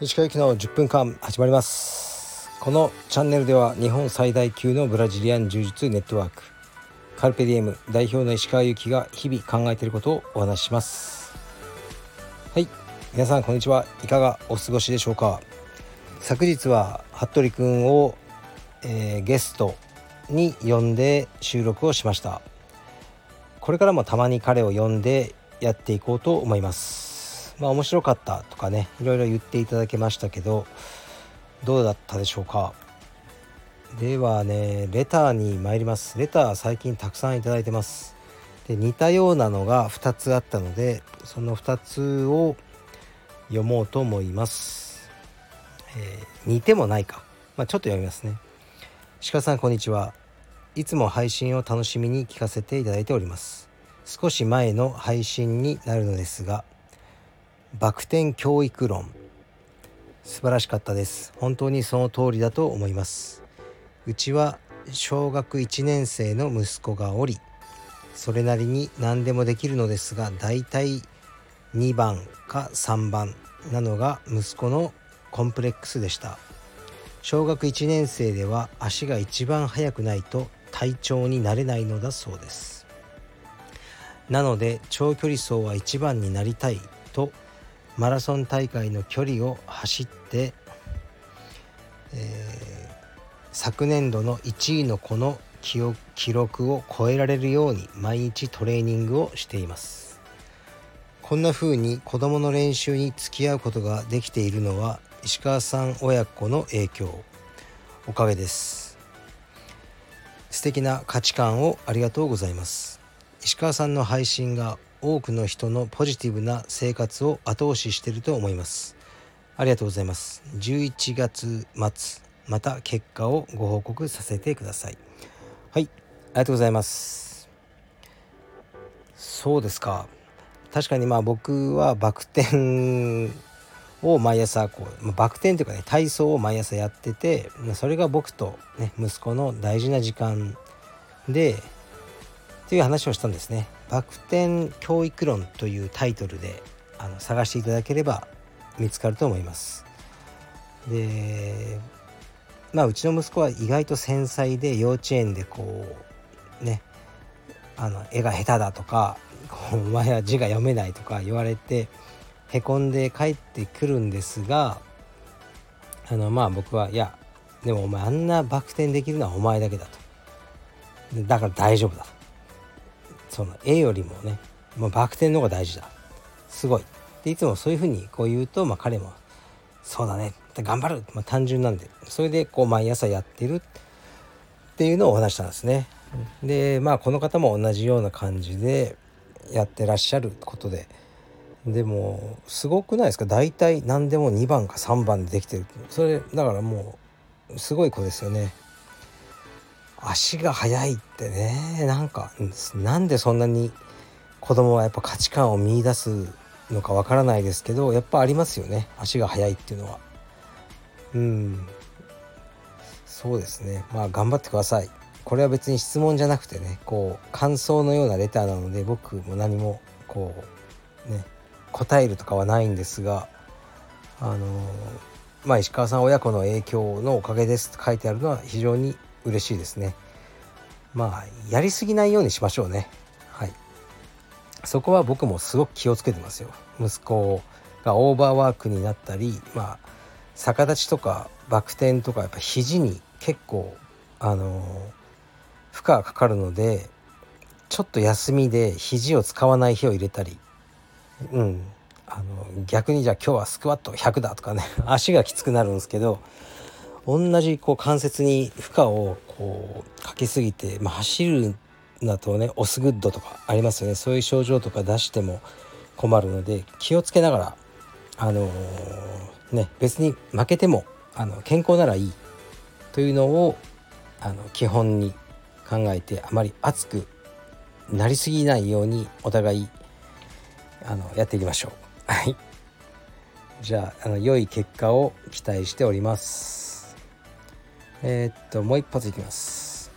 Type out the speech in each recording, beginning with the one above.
石川行きの10分間始まります。このチャンネルでは日本最大級のブラジリアン柔術ネットワークカルペディエム代表の石川由紀が日々考えていることをお話しします。はい。皆さんこんにちは。いかがお過ごしでしょうか。昨日は服部くんを、えー、ゲストに呼んで収録をしました。これからもたまに彼を呼んでやっていこうと思います。まあ面白かったとかねいろいろ言っていただけましたけどどうだったでしょうか。ではねレターに参ります。レター最近たくさんいただいてます。で似たようなのが2つあったのでその2つを読もうと思います。えー、似てもないか、まあ、ちょっと読みますね。鹿さんこんにちは。いつも配信を楽しみに聞かせていただいております。少し前の配信になるのですがバク転教育論。素晴らしかったです。本当にその通りだと思います。うちは小学1年生の息子がおりそれなりに何でもできるのですがだいたい2番か3番なのが息子のコンプレックスでした。小学1年生では足が一番速くないと体調になれないのだそうです。なので長距離走は一番になりたいとマラソン大会の距離を走って、えー、昨年度の1位の子の記録を超えられるように毎日トレーニングをしています。こんな風に子どもの練習に付き合うことができているのは石川さん親子の影響。おかげです。素敵な価値観をありがとうございます。石川さんの配信が多くの人のポジティブな生活を後押ししていると思います。ありがとうございます。11月末また結果をご報告させてください。はいありがとうございます。そうですか。確かにまあ僕はバク転を毎朝こうバク転というかね体操を毎朝やっててそれが僕と、ね、息子の大事な時間でっていう話をしたんですね。バク転教育論というタイトルであの探していただければ見つかると思います。でまあうちの息子は意外と繊細で幼稚園でこうねあの絵が下手だとか お前は字が読めないとか言われてへこんで帰ってくるんですがあのまあ僕はいやでもお前あんなバク転できるのはお前だけだと。だから大丈夫だと。その絵よりもねもうバク転の方が大事だ。すごい。でいつもそういうふうにこう言うと、まあ、彼もそうだね。頑張る、まあ、単純なんで。それでこう毎朝やってる。っていうのをお話したんですね。でまあこの方も同じような感じでやってらっしゃることで。でもすごくないですか？大体何でも2番か3番でできてる。それだからもうすごい子ですよね。足が速いってね。なんかなんでそんなに子供はやっぱ価値観を見いだすのかわからないですけどやっぱありますよね。足が速いっていうのは。うん。そうですね。まあ頑張ってください。これは別に質問じゃなくてねこう感想のようなレターなので僕も何もこうね答えるとかはないんですがあのまあ石川さん親子の影響のおかげですと書いてあるのは非常に嬉しいですね。まあやりすぎないようにしましょうね。はい。そこは僕もすごく気をつけてますよ。息子がオーバーワークになったり、まあ逆立ちとかバク転とかやっぱ肘に結構あの負荷がかかるのでちょっと休みで肘を使わない日を入れたりうん。あの逆にじゃあ今日はスクワット100だとかね 足がきつくなるんですけど同じこう関節に負荷をこうかけすぎて、まあ、走るんだとねオスグッドとかありますよね。そういう症状とか出しても困るので気をつけながらあのー、ね別に負けてもあの健康ならいい。というのをあの基本に考えてあまり熱くなりすぎないようにお互いあのやっていきましょう。はい。じゃああの良い結果を期待しております。えー、っともう一発いきます。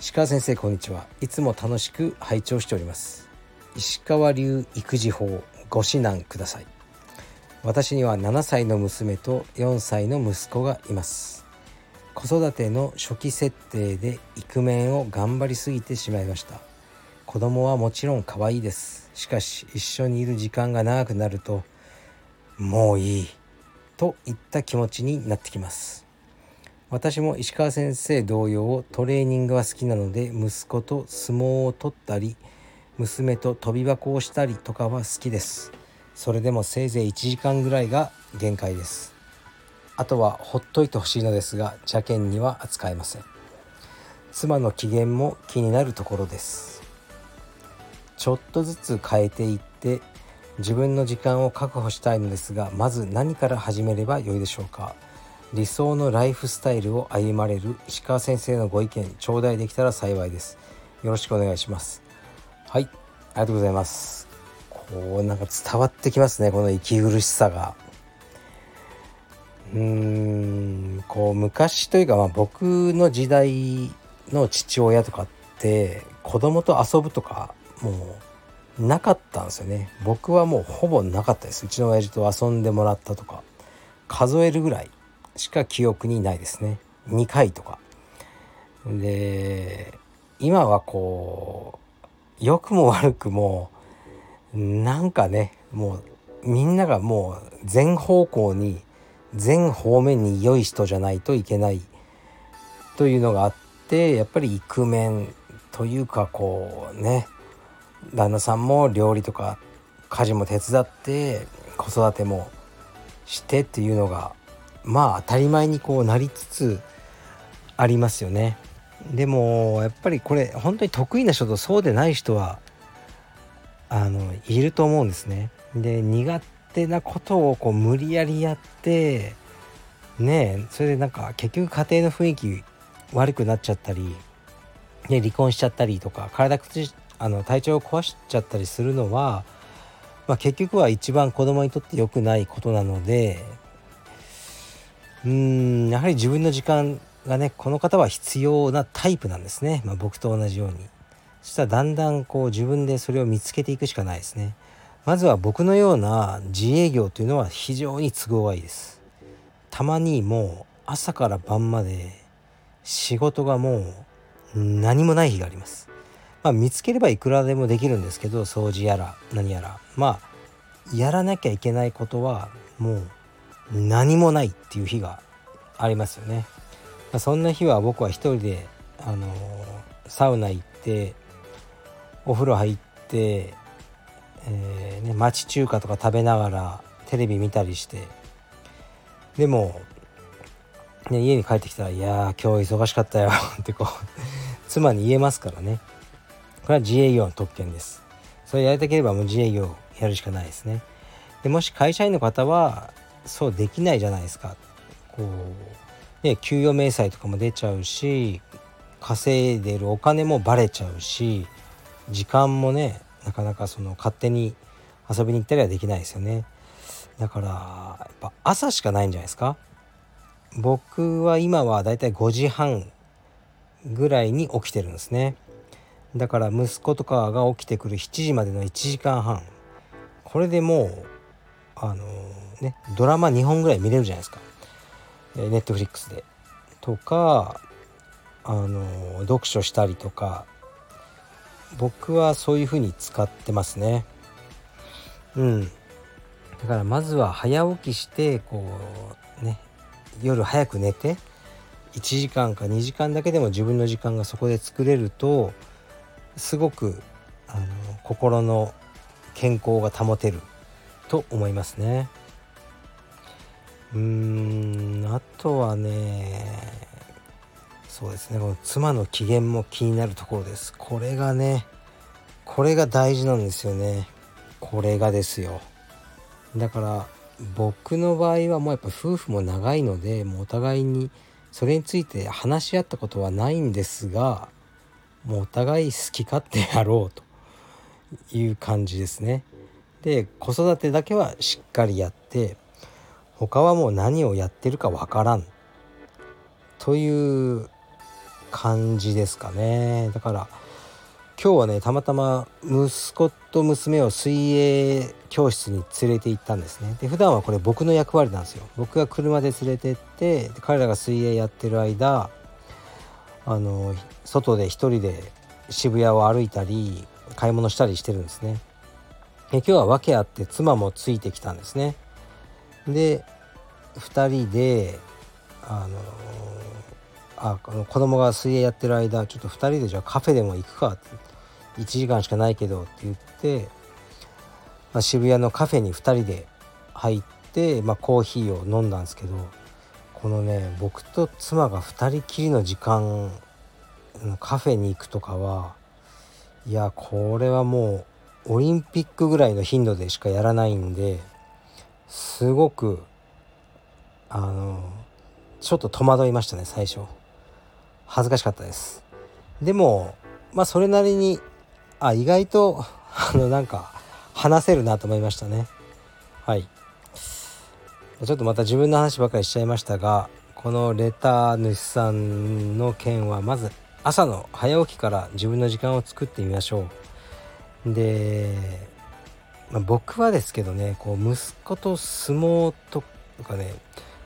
石川先生こんにちは。いつも楽しく拝聴しております。石川流育児法ご指南ください。私には7歳の娘と4歳の息子がいます。子育ての初期設定でイクメンを頑張りすぎてしまいました。子供はもちろん可愛いです。しかし一緒にいる時間が長くなるともういいといった気持ちになってきます。私も石川先生同様トレーニングは好きなので息子と相撲を取ったり娘と跳び箱をしたりとかは好きです。それでもせいぜい1時間ぐらいが限界です。あとはほっといてほしいのですが邪険には扱えません。妻の機嫌も気になるところです。ちょっとずつ変えていって自分の時間を確保したいのですがまず何から始めればよいでしょうか？理想のライフスタイルを歩まれる石川先生のご意見頂戴できたら幸いです。よろしくお願いします。はいありがとうございます。こうなんか伝わってきますねこの息苦しさが。うーんこう昔というか、まあ、僕の時代の父親とかって子供と遊ぶとかもうなかったんですよね。僕はもうほぼなかったです。うちの親父と遊んでもらったとか数えるぐらいしか記憶にないですね。2回とか。で今はこう良くも悪くもなんかねもうみんながもう全方向に全方面に良い人じゃないといけないというのがあってやっぱりイクメンというかこうね旦那さんも料理とか家事も手伝って子育てもしてっていうのがまあ当たり前にこうなりつつありますよね。でもやっぱりこれ本当に得意な人とそうでない人はあのいると思うんですね。で苦手なことをこう無理やりやってねそれでなんか結局家庭の雰囲気悪くなっちゃったり、ね、離婚しちゃったりとか体しあの体調を壊しちゃったりするのは、まあ、結局は一番子供にとって良くないことなのでうんやはり自分の時間がねこの方は必要なタイプなんですね、まあ、僕と同じように。そしたらだんだんこう自分でそれを見つけていくしかないですね。まずは僕のような自営業というのは非常に都合がいいです。たまにもう朝から晩まで仕事がもう何もない日があります。まあ見つければいくらでもできるんですけど掃除やら何やら。まあやらなきゃいけないことはもう何もないっていう日がありますよね、まあ、そんな日は僕は一人であのサウナ行ってお風呂入って、えーね、町中華とか食べながらテレビ見たりして。でも、ね、家に帰ってきたら「いや今日忙しかったよ」ってこう妻に言えますからね。これは自営業の特権です。それやりたければもう自営業やるしかないですね。でもし会社員の方はそうできないじゃないですか。こうね給与明細とかも出ちゃうし稼いでるお金もバレちゃうし時間もねなかなかその勝手に遊びに行ったりはできないですよね。だからやっぱ朝しかないんじゃないですか。僕は今はだいたい5時半ぐらいに起きてるんですね。だから息子とかが起きてくる7時までの1時間半これでもうあのねドラマ2本ぐらい見れるじゃないですか、えー、ネットフリックスで。とかあの読書したりとか僕はそういう風に使ってますね。うんだからまずは早起きしてこうね夜早く寝て1時間か2時間だけでも自分の時間がそこで作れるとすごくあの心の健康が保てると思いますね。うーんあとはねそうですねこの妻の機嫌も気になるところです。これがねこれが大事なんですよね。これがですよ。だから僕の場合はもうやっぱ夫婦も長いのでもうお互いにそれについて話し合ったことはないんですがもうお互い好き勝手やろうという感じですね。で子育てだけはしっかりやって他はもう何をやってるかわからん。という感じですかね。だから今日はねたまたま息子と娘を水泳教室に連れて行ったんですね。で普段はこれ僕の役割なんですよ。僕が車で連れてって彼らが水泳やってる間あの外で一人で渋谷を歩いたり買い物したりしてるんですね。で今日は訳あって妻もついてきたんですね。で2人であのあの子供が水泳やってる間ちょっと2人でじゃあカフェでも行くかって。1時間しかないけどって言って、まあ、渋谷のカフェに2人で入って、まあ、コーヒーを飲んだんですけどこのね僕と妻が2人きりの時間カフェに行くとかはいやこれはもうオリンピックぐらいの頻度でしかやらないんですごくあのちょっと戸惑いましたね最初。恥ずかしかったです。でもまあそれなりにあ意外とあのなんか話せるなと思いましたね。はい。ちょっとまた自分の話ばかりしちゃいましたがこのレター主さんの件はまず朝の早起きから自分の時間を作ってみましょう。で、まあ、僕はですけどねこう息子と相撲とかね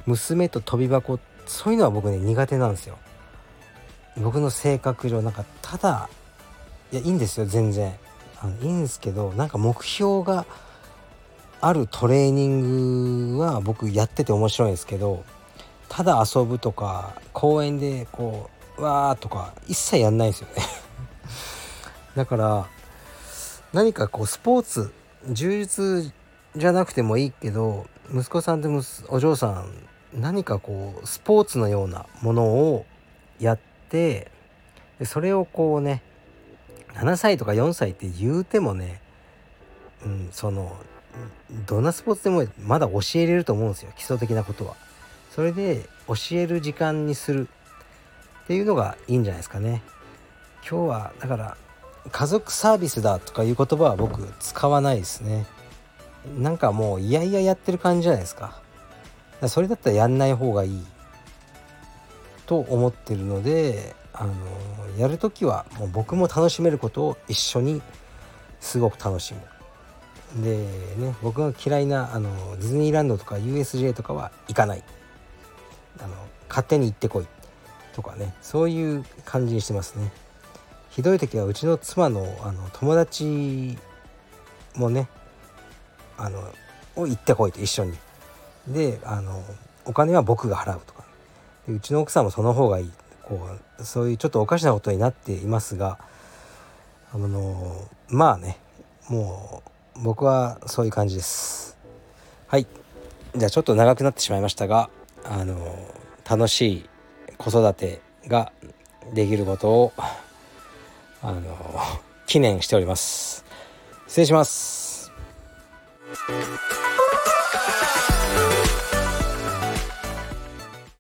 娘と跳び箱そういうのは僕ね苦手なんですよ。僕の性格上なんかただいやいいんですよ全然。あのいいんですけどなんか目標があるトレーニングは僕やってて面白いんですけどただ遊ぶとか公園でこうわーとか一切やんないですよね。だから何かこうスポーツ充実じゃなくてもいいけど息子さんとお嬢さん何かこうスポーツのようなものをやってでそれをこうね7歳とか4歳って言うてもね、うん、そのどんなスポーツでもまだ教えれると思うんですよ基礎的なことは。それで教える時間にするっていうのがいいんじゃないですかね。今日はだから家族サービスだとかいう言葉は僕使わないですね。なんかもういやいややってる感じじゃないですか。それだったらやんない方がいいと思ってるのであのやる時はもう僕も楽しめることを一緒にすごく楽しむでね僕が嫌いなあのディズニーランドとか USJ とかは行かない。あの勝手に行ってこい。とかね。そういう感じにしてますね。ひどい時はうちの妻のあの友達もねあのを行ってこいと一緒に。であのお金は僕が払うとか。でうちの奥さんもその方がいい。こうそういうちょっとおかしなことになっていますがあのまあねもう僕はそういう感じです。はい。じゃあちょっと長くなってしまいましたがあの楽しい子育てができることをあの記念しております。失礼します。